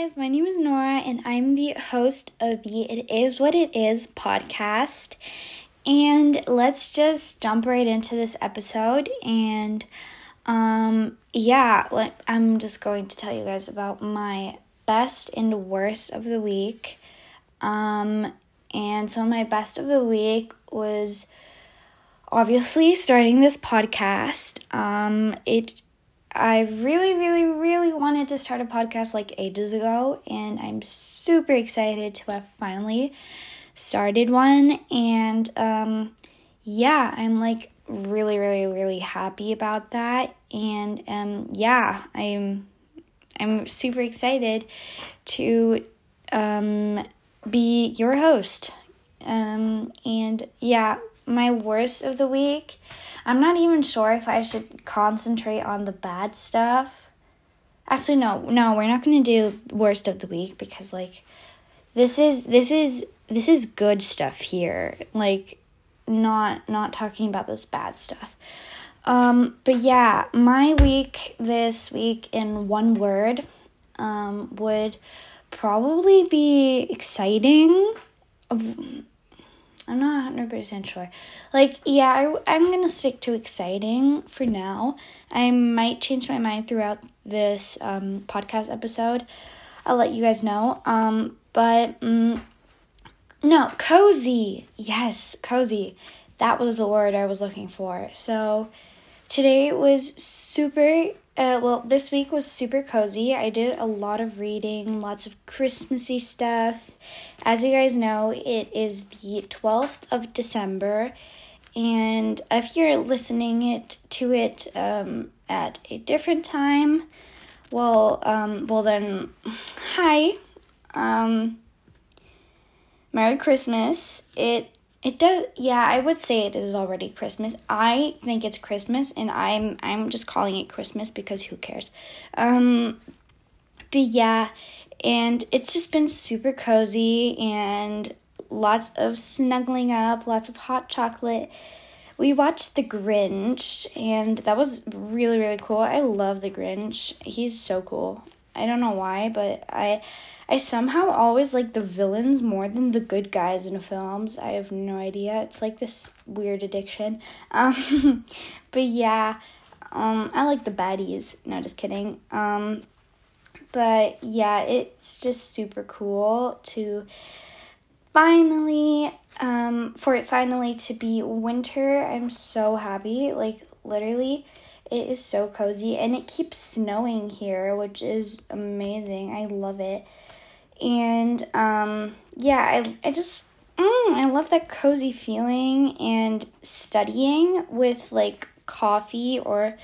guys, my name is Nora, and I'm the host of the It Is What It Is podcast. And let's just jump right into this episode. And um, yeah, like, I'm just going to tell you guys about my best and worst of the week. Um, and so, my best of the week was obviously starting this podcast. Um, it I really, really, really wanted to start a podcast like ages ago, and I'm super excited to have finally started one. And um, yeah, I'm like really, really, really happy about that. And um, yeah, I'm I'm super excited to um, be your host. Um, and yeah, my worst of the week. I'm not even sure if I should concentrate on the bad stuff. Actually, no, no, we're not gonna do worst of the week because like this is this is this is good stuff here. Like not not talking about this bad stuff. Um, but yeah, my week this week in one word um, would probably be exciting. I'm not 100% sure. Like, yeah, I, I'm going to stick to exciting for now. I might change my mind throughout this um, podcast episode. I'll let you guys know. Um, but, um, no, cozy. Yes, cozy. That was the word I was looking for. So, today was super uh, well, this week was super cozy. I did a lot of reading, lots of Christmassy stuff. As you guys know, it is the 12th of December, and if you're listening it to it um, at a different time, well, um, well then, hi, um, Merry Christmas. It it does yeah, I would say it is already Christmas. I think it's Christmas and I'm I'm just calling it Christmas because who cares. Um but yeah, and it's just been super cozy and lots of snuggling up, lots of hot chocolate. We watched The Grinch and that was really really cool. I love The Grinch. He's so cool. I don't know why, but I I somehow always like the villains more than the good guys in films. I have no idea. It's like this weird addiction. Um, but yeah, um, I like the baddies. No, just kidding. Um, but yeah, it's just super cool to finally um for it finally to be winter. I'm so happy. Like literally it is so cozy and it keeps snowing here, which is amazing. I love it. And um, yeah, I, I just, mm, I love that cozy feeling and studying with like coffee or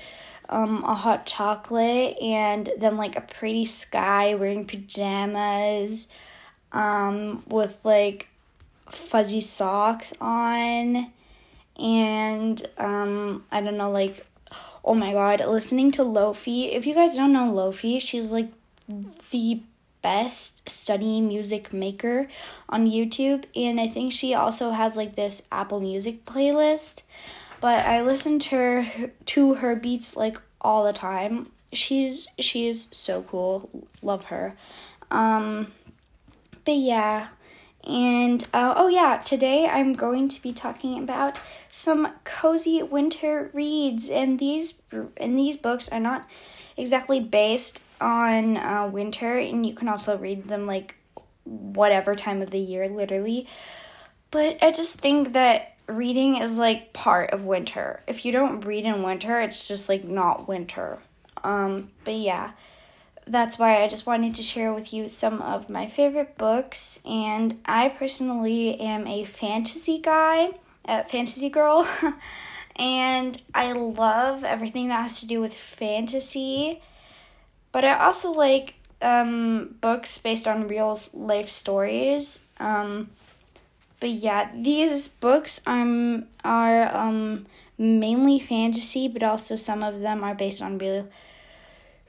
um, a hot chocolate and then like a pretty sky wearing pajamas um, with like fuzzy socks on and um, I don't know, like, oh my god, listening to Lofi. If you guys don't know Lofi, she's like the best study music maker on YouTube and I think she also has like this Apple Music playlist. But I listen to her to her beats like all the time. She's she is so cool. Love her. Um but yeah. And uh, oh yeah, today I'm going to be talking about some cozy winter reads and these and these books are not exactly based on uh, winter, and you can also read them like whatever time of the year, literally. But I just think that reading is like part of winter. If you don't read in winter, it's just like not winter. Um, but yeah, that's why I just wanted to share with you some of my favorite books. And I personally am a fantasy guy, a fantasy girl. and I love everything that has to do with fantasy. But I also like um, books based on real life stories. Um, but yeah, these books um, are um, mainly fantasy, but also some of them are based on real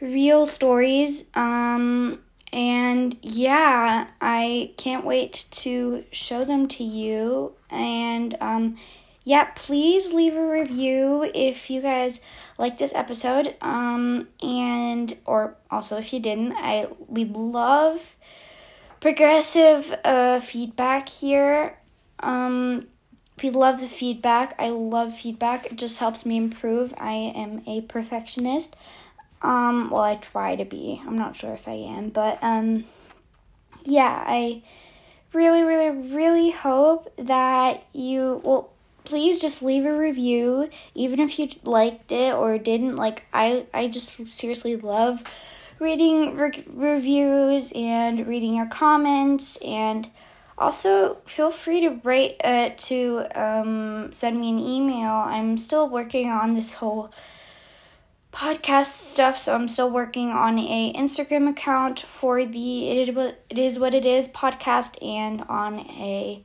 real stories. Um, and yeah, I can't wait to show them to you. And um, yeah, please leave a review if you guys like this episode. Um, and or also if you didn't, I we love progressive uh, feedback here. Um, we love the feedback. I love feedback. It just helps me improve. I am a perfectionist. Um, well, I try to be. I'm not sure if I am, but um, yeah, I really, really, really hope that you well. Please just leave a review, even if you liked it or didn't. Like I, I just seriously love reading re- reviews and reading your comments and also feel free to write uh, to um, send me an email i'm still working on this whole podcast stuff so i'm still working on a instagram account for the it is, it is what it is podcast and on a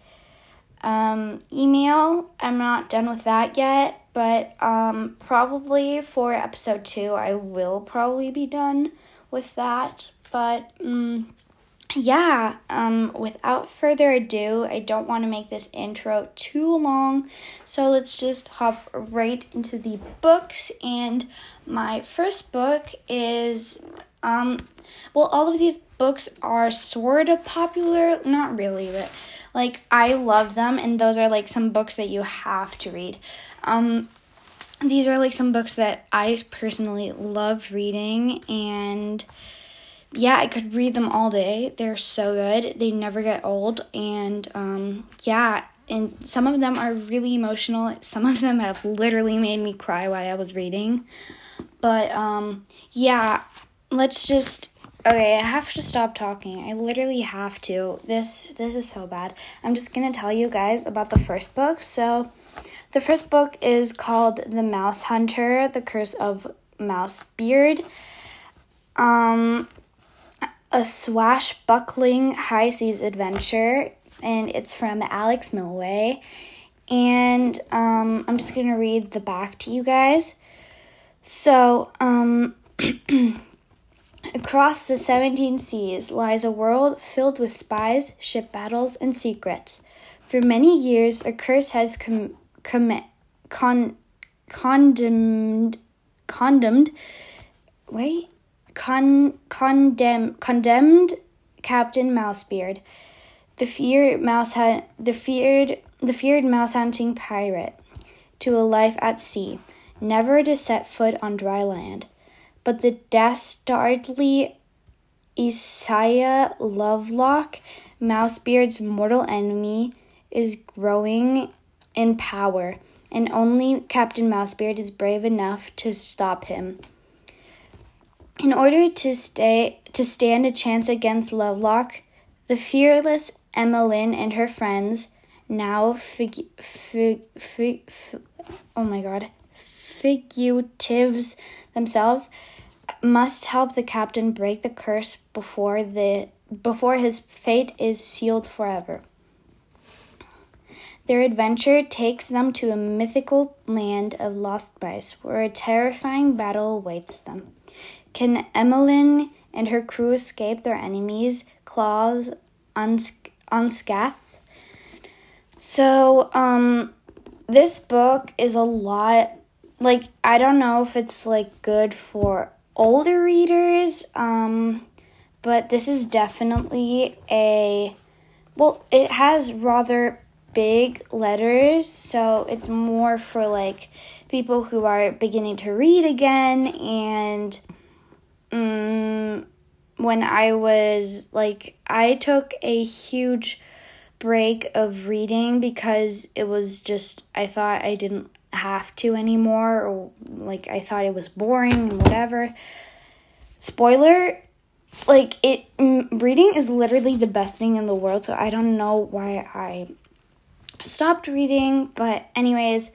um, email i'm not done with that yet but um, probably for episode two i will probably be done with that. But um, yeah, um, without further ado, I don't want to make this intro too long, so let's just hop right into the books. And my first book is, um, well, all of these books are sort of popular, not really, but like I love them, and those are like some books that you have to read. Um, these are like some books that I personally love reading and yeah, I could read them all day. They're so good. They never get old and um yeah, and some of them are really emotional. Some of them have literally made me cry while I was reading. But um yeah, let's just Okay, I have to stop talking. I literally have to. This this is so bad. I'm just going to tell you guys about the first book. So, the first book is called The Mouse Hunter: The Curse of Mousebeard. Um, a swashbuckling high seas adventure, and it's from Alex Milway. And um, I'm just gonna read the back to you guys. So, um, across the 17 seas lies a world filled with spies, ship battles, and secrets. For many years, a curse has come com- con- condemned condemned wait con condemn condemned Captain Mousebeard, the feared mouse had the feared the feared mouse hunting pirate, to a life at sea, never to set foot on dry land. But the dastardly Isaiah Lovelock, Mousebeard's mortal enemy, is growing in power, and only Captain Mousebeard is brave enough to stop him. In order to stay to stand a chance against Lovelock, the fearless Emmeline and her friends, now fig, fig, fig, fig oh my god, fugitives themselves, must help the captain break the curse before the before his fate is sealed forever. Their adventure takes them to a mythical land of lost mice where a terrifying battle awaits them. Can Emmeline and her crew escape their enemies' claws uns- unscathed? So, um, this book is a lot like I don't know if it's like good for older readers, um, but this is definitely a well, it has rather big letters, so it's more for like people who are beginning to read again. And um, when I was like, I took a huge break of reading because it was just, I thought I didn't have to anymore, or like I thought it was boring and whatever. Spoiler like it reading is literally the best thing in the world so i don't know why i stopped reading, but anyways,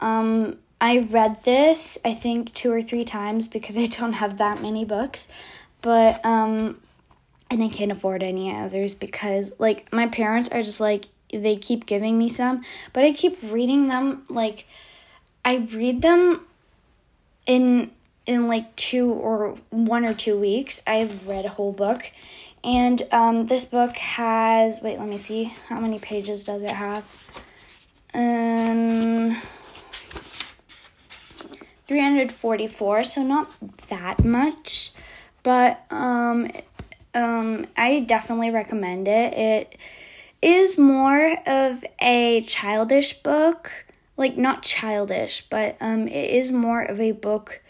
um, I read this I think two or three times because I don't have that many books, but um, and I can't afford any others because like my parents are just like they keep giving me some, but I keep reading them like I read them in in like two or one or two weeks. I've read a whole book and um, this book has, wait, let me see. How many pages does it have? um 344, so not that much, but um um I definitely recommend it. It is more of a childish book, like not childish, but um it is more of a book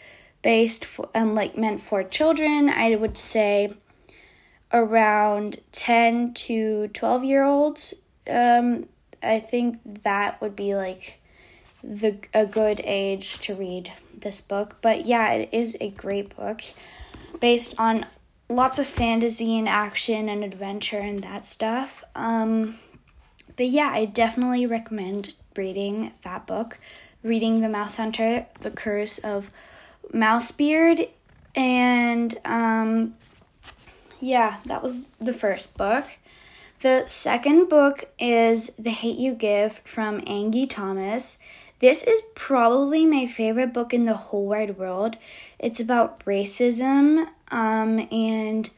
based for, um like meant for children. I would say around 10 to 12 year olds. Um I think that would be like the a good age to read this book. But yeah, it is a great book based on lots of fantasy and action and adventure and that stuff. Um, but yeah, I definitely recommend reading that book, reading The Mouse Hunter, The Curse of Mousebeard, and um, yeah, that was the first book. The second book is The Hate U Give from Angie Thomas. This is probably my favorite book in the whole wide world. It's about racism, um, and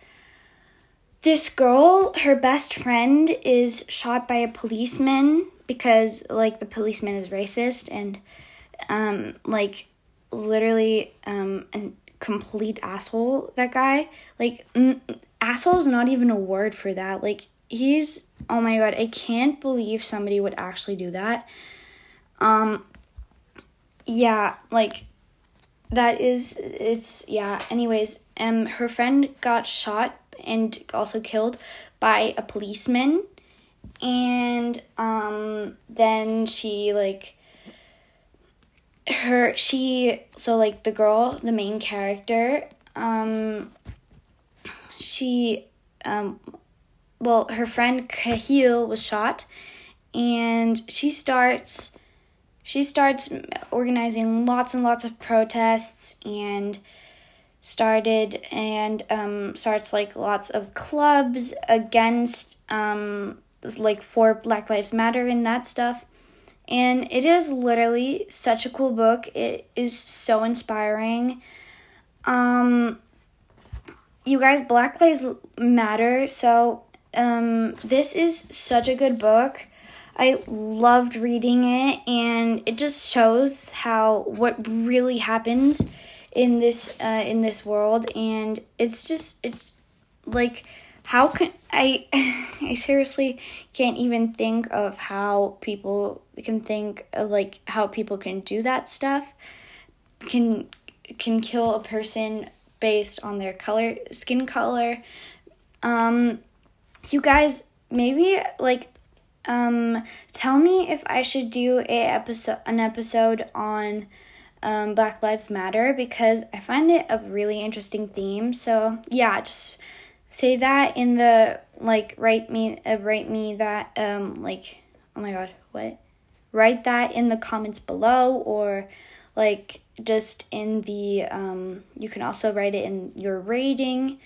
this girl, her best friend, is shot by a policeman because, like, the policeman is racist and, um, like, literally, um, a complete asshole. That guy, like, mm, asshole is not even a word for that. Like, he's oh my god, I can't believe somebody would actually do that. Um, yeah, like that is it's yeah. Anyways, um her friend got shot and also killed by a policeman and um then she like her she so like the girl, the main character, um she um well her friend Kahil was shot and she starts she starts organizing lots and lots of protests and started and um, starts like lots of clubs against um, like for Black Lives Matter and that stuff. And it is literally such a cool book. It is so inspiring. Um, you guys, Black Lives Matter. So um, this is such a good book. I loved reading it, and it just shows how what really happens in this uh, in this world, and it's just it's like how can I I seriously can't even think of how people can think of like how people can do that stuff can can kill a person based on their color skin color um you guys maybe like um, tell me if I should do a episode an episode on um, Black Lives Matter because I find it a really interesting theme. So yeah, just say that in the like write me uh, write me that um like oh my god what write that in the comments below or like just in the um you can also write it in your rating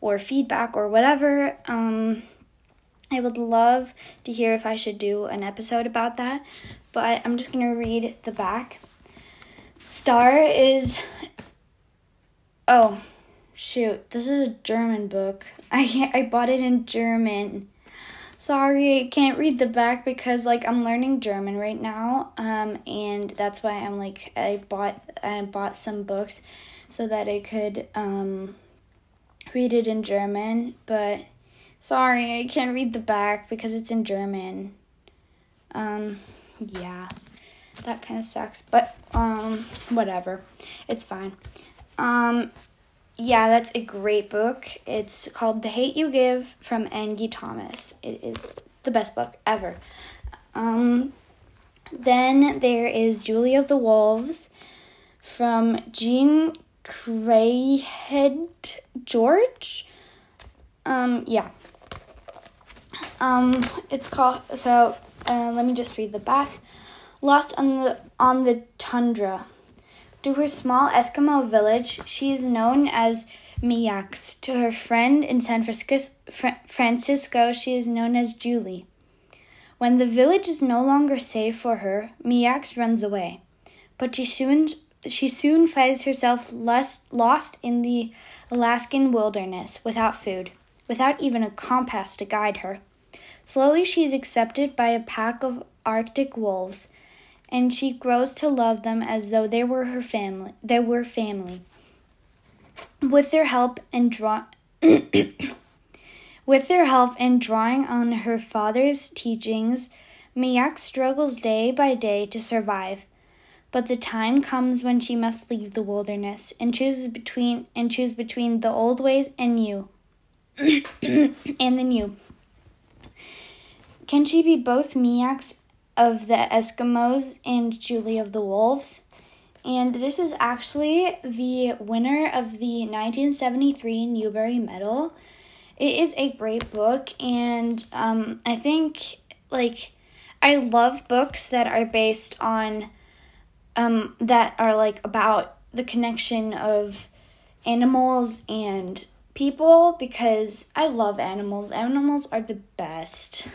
or feedback or whatever um I would love to hear if I should do an episode about that, but I'm just going to read the back. Star is. Oh, shoot. This is a German book. I, I bought it in German. Sorry, I can't read the back because like I'm learning German right now. Um and that's why I'm like I bought I bought some books so that I could um read it in German, but Sorry, I can't read the back because it's in German. Um, yeah, that kind of sucks, but um, whatever, it's fine. Um, yeah, that's a great book. It's called The Hate U Give from Angie Thomas. It is the best book ever. Um, then there is Julie of the Wolves from Jean Craighead George. Um, yeah, um, it's called so. Uh, let me just read the back. Lost on the on the tundra. To her small Eskimo village, she is known as Miyax. To her friend in San Francisco, she is known as Julie. When the village is no longer safe for her, Miyax runs away. But she soon she soon finds herself lost, lost in the Alaskan wilderness without food, without even a compass to guide her. Slowly, she is accepted by a pack of Arctic wolves, and she grows to love them as though they were her family. They were family. With their help and draw With their help in drawing on her father's teachings, Miak struggles day by day to survive. But the time comes when she must leave the wilderness and choose between and choose between the old ways and new. and the new. Can she be both Miyax of the Eskimos and Julie of the Wolves? And this is actually the winner of the 1973 Newbery Medal. It is a great book, and um, I think, like, I love books that are based on um, that are like about the connection of animals and people because I love animals. Animals are the best.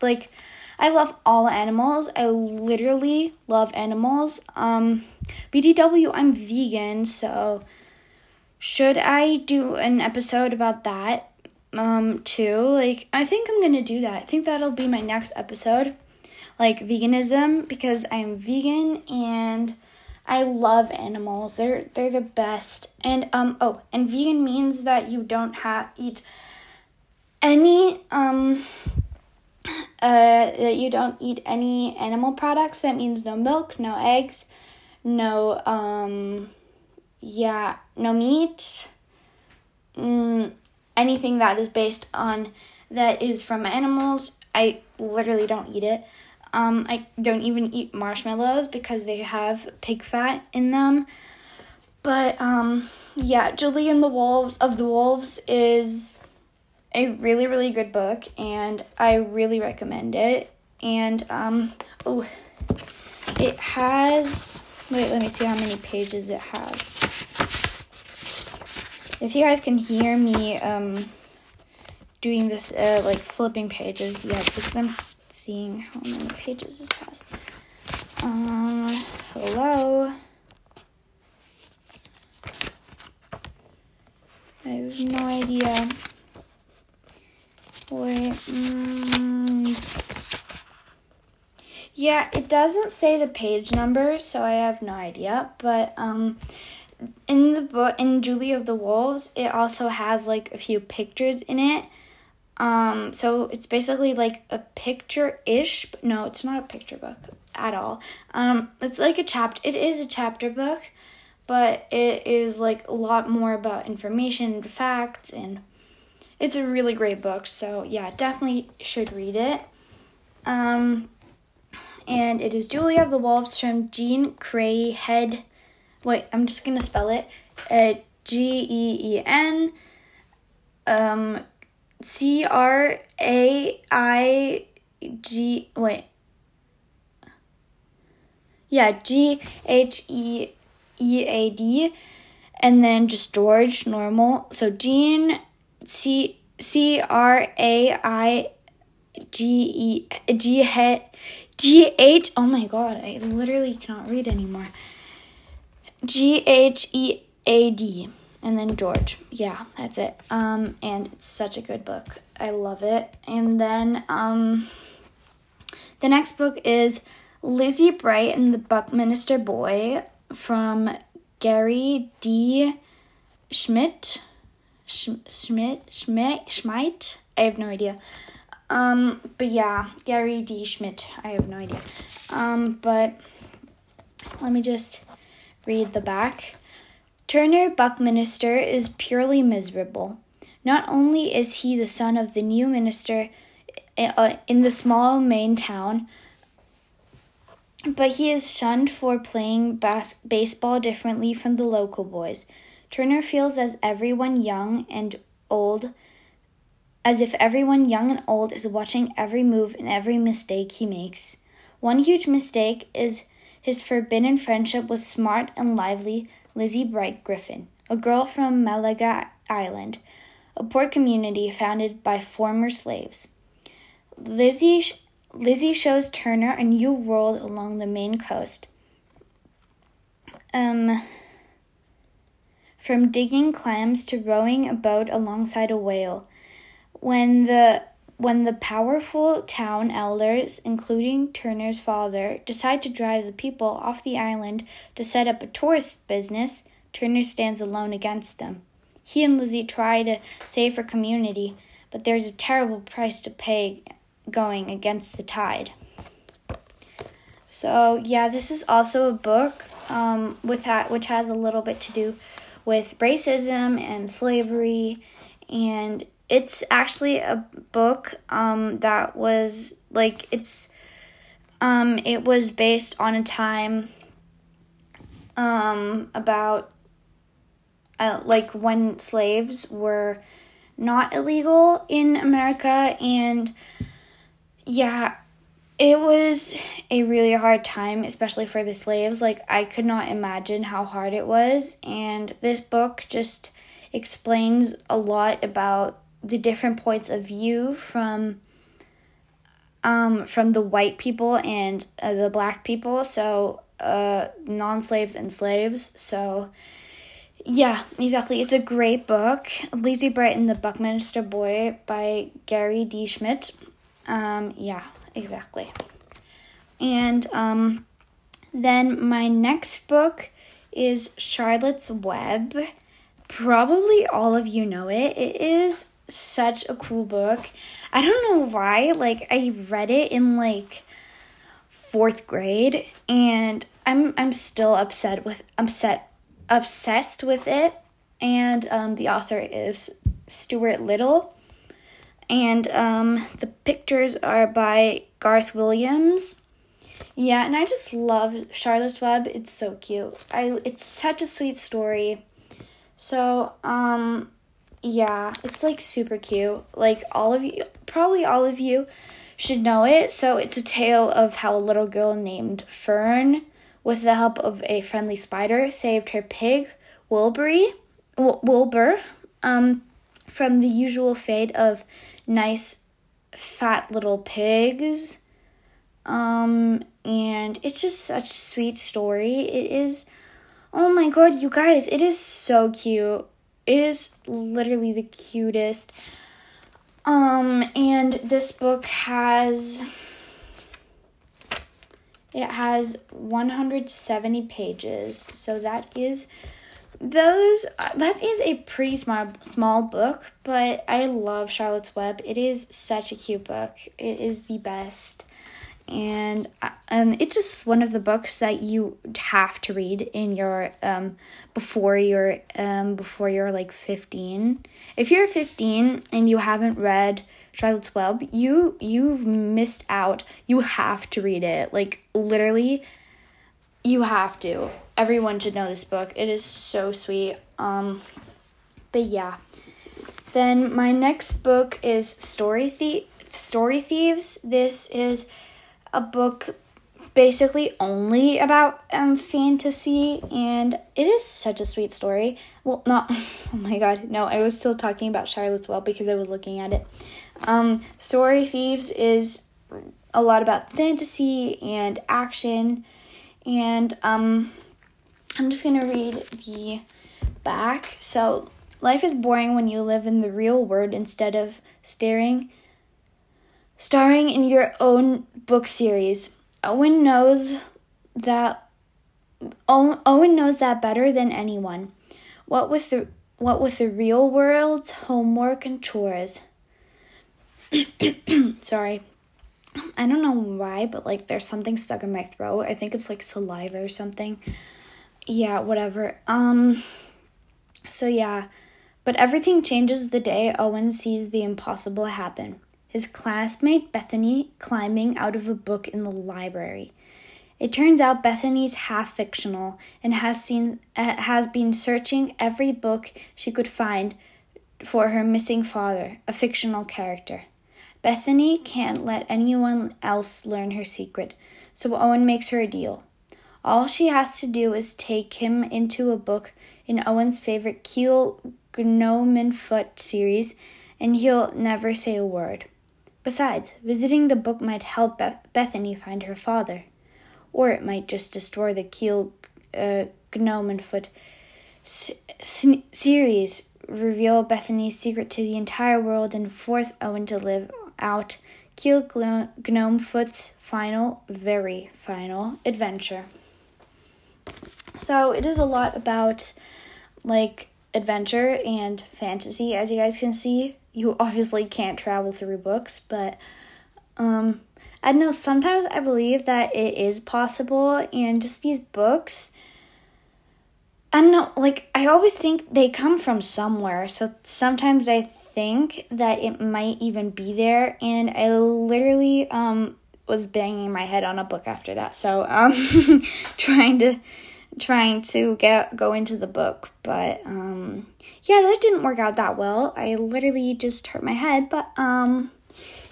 Like I love all animals. I literally love animals. Um BTW I'm vegan, so should I do an episode about that um too? Like I think I'm to do that. I think that'll be my next episode like veganism because I'm vegan and I love animals. They're they're the best. And um oh, and vegan means that you don't have eat any um uh that you don't eat any animal products. That means no milk, no eggs, no um yeah, no meat. Mm, anything that is based on that is from animals, I literally don't eat it. Um, I don't even eat marshmallows because they have pig fat in them. But um, yeah, Julie and the Wolves of the Wolves is a really really good book, and I really recommend it. And um, oh, it has. Wait, let me see how many pages it has. If you guys can hear me um, doing this, uh, like flipping pages, yeah, because I'm seeing how many pages this has. Um, hello. I have no idea. Mm. Yeah, it doesn't say the page number, so I have no idea. But um, in the book, in Julie of the Wolves, it also has like a few pictures in it um, so it's basically like a picture ish, but no, it's not a picture book at all. Um, it's like a chapter, it is a chapter book, but it is like a lot more about information and facts, and it's a really great book. So yeah, definitely should read it. Um, and it is Julie of the Wolves from Jean Craighead. Wait, I'm just gonna spell it. Uh, G E E N. Um, C R A I G wait. Yeah, G H E E A D and then just George normal. So Jean C C R A I G E G G H oh my god, I literally cannot read anymore. G H E A D and then George. Yeah, that's it. Um, and it's such a good book. I love it. And then um, the next book is Lizzie Bright and the Buckminster Boy from Gary D. Schmidt. Schmidt? Schmidt? Schmidt? I have no idea. Um, but yeah, Gary D. Schmidt. I have no idea. Um, but let me just read the back. Turner Buckminster is purely miserable. Not only is he the son of the new minister uh, in the small Maine town, but he is shunned for playing bas- baseball differently from the local boys. Turner feels as everyone young and old as if everyone young and old is watching every move and every mistake he makes. One huge mistake is his forbidden friendship with smart and lively Lizzie Bright Griffin, a girl from Malaga Island, a poor community founded by former slaves. Lizzie, Lizzie shows Turner a new world along the Maine coast. Um, from digging clams to rowing a boat alongside a whale. When the when the powerful town elders, including Turner's father, decide to drive the people off the island to set up a tourist business, Turner stands alone against them. He and Lizzie try to save her community, but there's a terrible price to pay going against the tide. So, yeah, this is also a book um, with that, which has a little bit to do with racism and slavery. And it's actually a book um, that was like it's um, it was based on a time um, about uh, like when slaves were not illegal in America. And yeah it was a really hard time especially for the slaves like I could not imagine how hard it was and this book just explains a lot about the different points of view from um, from the white people and uh, the black people, so uh, non slaves and slaves. So, yeah, exactly. It's a great book. Lazy Bright and the Buckminster Boy by Gary D. Schmidt. Um, yeah, exactly. And um, then my next book is Charlotte's Web. Probably all of you know it. It is such a cool book. I don't know why. Like I read it in like fourth grade and I'm I'm still upset with upset obsessed with it. And um, the author is Stuart Little. And um, the pictures are by Garth Williams. Yeah, and I just love Charlotte's Web. It's so cute. I it's such a sweet story. So, um yeah, it's like super cute. Like all of you, probably all of you should know it. So it's a tale of how a little girl named Fern, with the help of a friendly spider, saved her pig, Wilbury, Wilbur, um, from the usual fate of nice, fat little pigs. Um, and it's just such a sweet story. It is, oh my god, you guys, it is so cute. It is literally the cutest. Um, and this book has it has 170 pages. So that is those that is a pretty small small book, but I love Charlotte's Web. It is such a cute book. It is the best and um, it's just one of the books that you have to read in your um before you're um before you're like 15 if you're 15 and you haven't read charlotte's web you you've missed out you have to read it like literally you have to. Everyone should know this book. It is so sweet. Um but yeah. Then my next book is story the story thieves. This is a book basically only about um, fantasy and it is such a sweet story. Well not oh my god no i was still talking about charlotte's well because i was looking at it. Um, story thieves is a lot about fantasy and action and um, i'm just gonna read the back so life is boring when you live in the real world instead of staring starring in your own book series. Owen knows that Owen knows that better than anyone. What with the what with the real world's homework and chores. Sorry. I don't know why, but like there's something stuck in my throat. I think it's like saliva or something. Yeah, whatever. Um so yeah, but everything changes the day Owen sees the impossible happen his classmate Bethany climbing out of a book in the library. It turns out Bethany's half fictional and has seen uh, has been searching every book she could find for her missing father, a fictional character. Bethany can't let anyone else learn her secret, so Owen makes her a deal. All she has to do is take him into a book in Owen's favorite Kiel Gnomenfoot series, and he'll never say a word. Besides, visiting the book might help Bethany find her father, or it might just destroy the Kiel uh, Gnomenfoot s- series, reveal Bethany's secret to the entire world, and force Owen to live out Kiel Gnomefoot's final, very final adventure. So it is a lot about like adventure and fantasy, as you guys can see. You obviously can't travel through books, but um, I know sometimes I believe that it is possible, and just these books. I don't know, like, I always think they come from somewhere, so sometimes I think that it might even be there, and I literally um, was banging my head on a book after that, so um, trying to trying to get go into the book but um yeah that didn't work out that well. I literally just hurt my head but um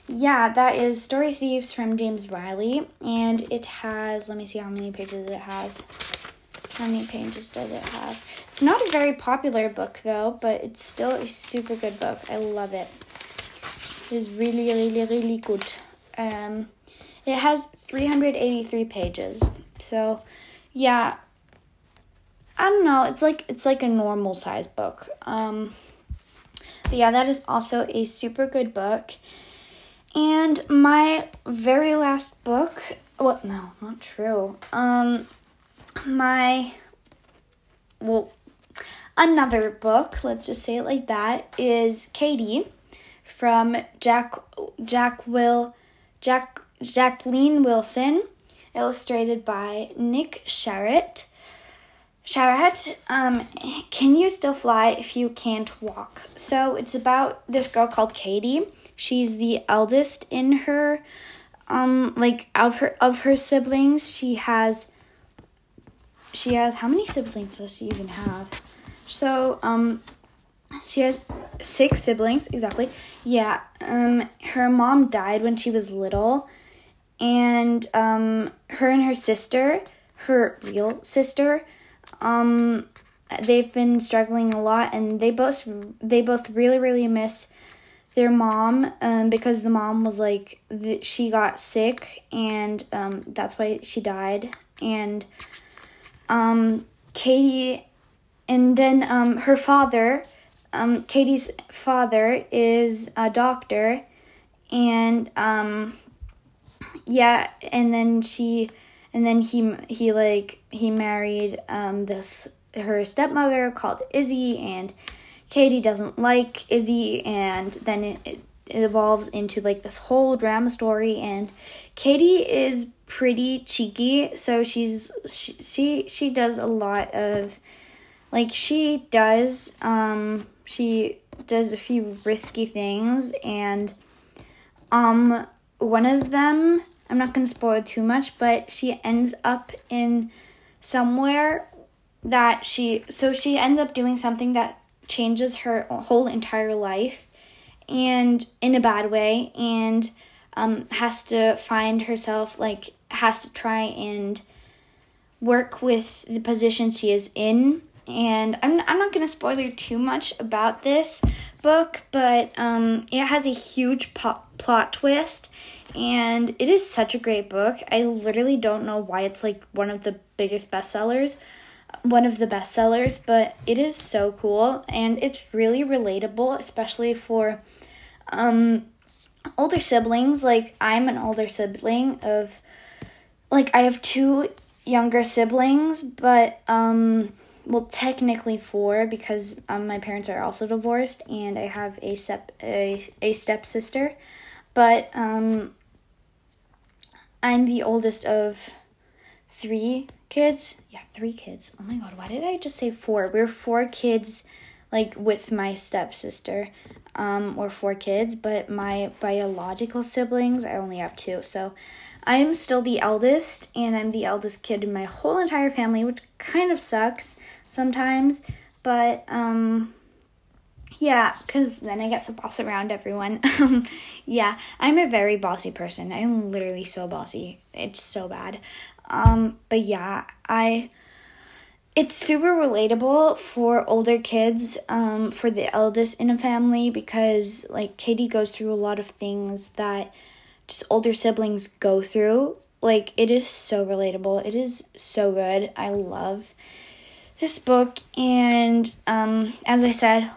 yeah that is story thieves from james riley and it has let me see how many pages it has how many pages does it have it's not a very popular book though but it's still a super good book i love it it is really really really good um it has 383 pages so yeah I don't know. It's like it's like a normal size book. Um, but yeah, that is also a super good book. And my very last book. Well, no, not true. Um, my well, another book. Let's just say it like that. Is Katy from Jack Jack Will Jack Jacqueline Wilson, illustrated by Nick Sharratt. Sharratt, um, can you still fly if you can't walk? So it's about this girl called Katy. She's the eldest in her, um, like of her of her siblings. She has. She has how many siblings does she even have? So um, she has six siblings exactly. Yeah. Um, her mom died when she was little, and um, her and her sister, her real sister um, they've been struggling a lot, and they both they both really really miss their mom um, because the mom was like th- she got sick and um, that's why she died and um, katy and then um, her father um, katy's father is a doctor and um, yeah and then she and then he he like he married um this her stepmother called Izzy and Katy doesn't like Izzy and then it, it, it evolves into like this whole drama story and Katy is pretty cheeky so she's she she, she does a lot of like she does um she does a few risky things and um one of them I'm not going to spoil too much, but she ends up in somewhere that she so she ends up doing something that changes her whole entire life and in a bad way and um, has to find herself like has to try and work with the position she is in. And i'm, I'm not going to spoil you too much about this book but um, it has a huge plot twist. And it is such a great book. I literally don't know why it's like one of the biggest bestsellers, one of the bestsellers, but it is so cool. And it's really relatable, especially for um older siblings. Like I'm an older sibling of like I have two younger siblings, but um well technically four because um, my parents are also divorced and I have a step a, a stepsister. But um I'm the oldest of three kids. Yeah, three kids. Oh my god, why did I just say four? We're four kids, like with my stepsister. Um, or four kids, but my biological siblings, I only have two. So I'm still the eldest, and I'm the eldest kid in my whole entire family, which kind of sucks sometimes. But um, yeah, because then I get to boss around everyone. yeah, I'm a very bossy person. I'm literally so bossy. It's so bad. Um, but yeah, I. It's super relatable for older kids, um, for the eldest in a family, because like Katy goes through a lot of things that just older siblings go through. Like, it is so relatable. It is so good. I love this book, and um, as I said,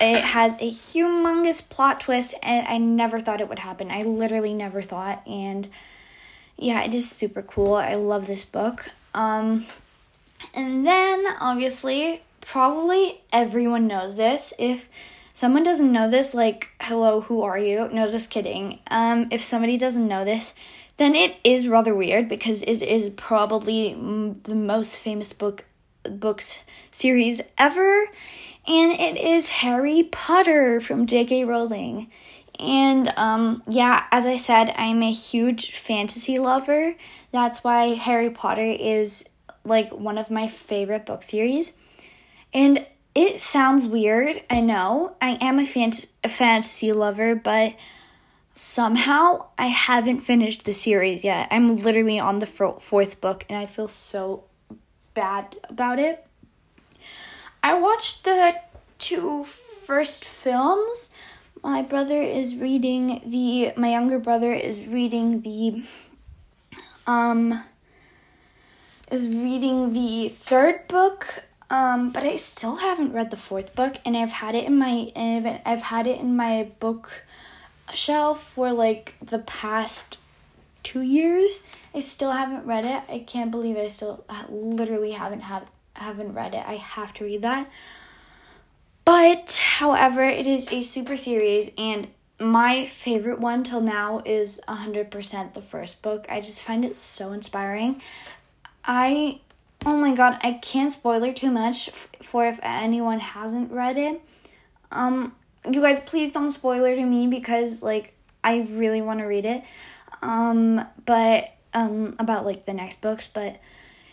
it has a humongous plot twist, and I never thought it would happen. I literally never thought, and yeah, it is super cool. I love this book. Um, and then obviously, probably everyone knows this. If someone doesn't know this, like, hello, who are you? No, just kidding. Um, if somebody doesn't know this, then it is rather weird because it is probably the most famous book books series ever and it is Harry Potter from J.K. Rowling. And um, yeah, as I said, I'm a huge fantasy lover. That's why Harry Potter is like one of my favorite book series. And it sounds weird, I know. I am a, fant- a fantasy lover, but somehow I haven't finished the series yet. I'm literally on the fourth book and I feel so bad about it. I watched the two first films. My brother is reading the my younger brother is reading the um is reading the third book um but I still haven't read the fourth book and I've had it in my I've had it in my book shelf for like the past 2 years. I still haven't read it. I can't believe I still literally haven't have haven't read it. I have to read that. But, however, it is a super series, and my favorite one till now is 100% the first book. I just find it so inspiring. I, oh my god, I can't spoiler too much for if anyone hasn't read it. Um, you guys, please don't spoiler to me because, like, I really want to read it. Um, but, um, about, like, the next books, but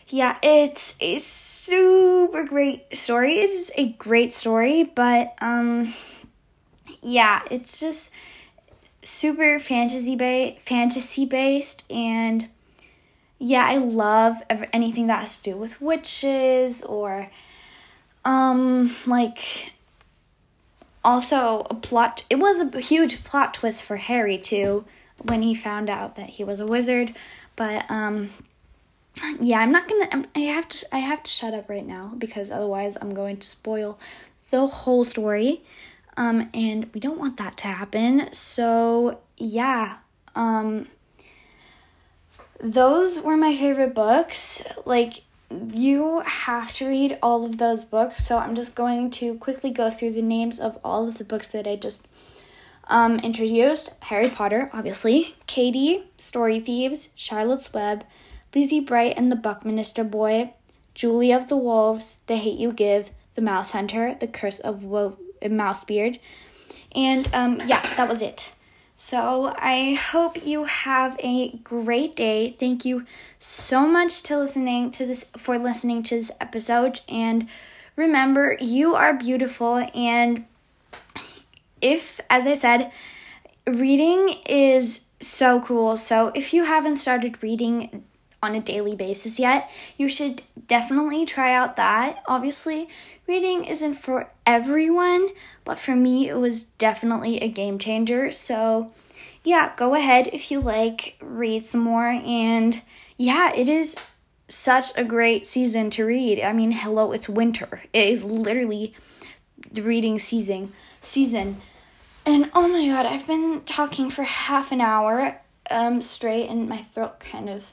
yeah, it's a super great story. It is a great story, but um yeah, it's just super fantasy ba- fantasy based and yeah, I love anything that has to do with witches or um like also a plot it was a huge plot twist for Harry too when he found out that he was a wizard, but um yeah, I'm not gonna. I'm, I have to. I have to shut up right now because otherwise I'm going to spoil the whole story, um, and we don't want that to happen. So yeah, um, those were my favorite books. Like you have to read all of those books, so I'm just going to quickly go through the names of all of the books that I just um, introduced. Harry Potter, obviously. Katy, Story Thieves, Charlotte's Web. Lizzie Bright and the Buckminster Boy, Julie of the Wolves, The Hate U Give, The Mousehunter, The Curse of Wo- Mousebeard. And um, yeah, that was it. So I hope you have a great day. Thank you so much to listening to this for listening to this episode and remember you are beautiful and if as I said reading is so cool. So if you haven't started reading on a daily basis yet, you should definitely try out that. Obviously, reading isn't for everyone, but for me, it was definitely a game changer. So, yeah, go ahead if you like, read some more. And yeah, it is such a great season to read. I mean, hello, it's winter. It is literally the reading season. Season. And oh my god, I've been talking for half an hour um straight and my throat kind of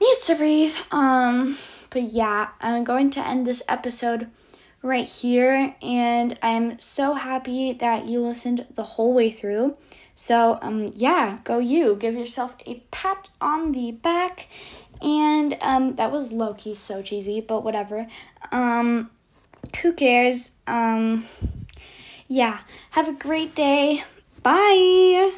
needs to breathe. Um, but yeah, I'm going to end this episode right here, and I'm so happy that you listened the whole way through. So, um, yeah, go you. Give yourself a pat on the back. And um, that was low key so cheesy, but whatever. Um, who cares? Um, yeah, have a great day. Bye.